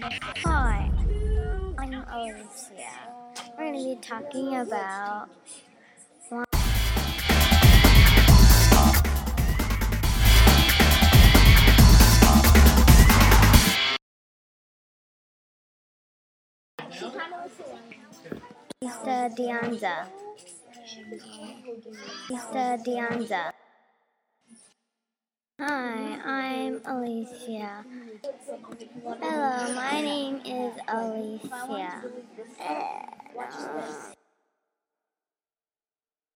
Hi, I'm Alicia. We're going to be talking about Mr. Dianza. Mr. Dianza. Hi, I'm Alicia. Hello, my name is Alicia. Um,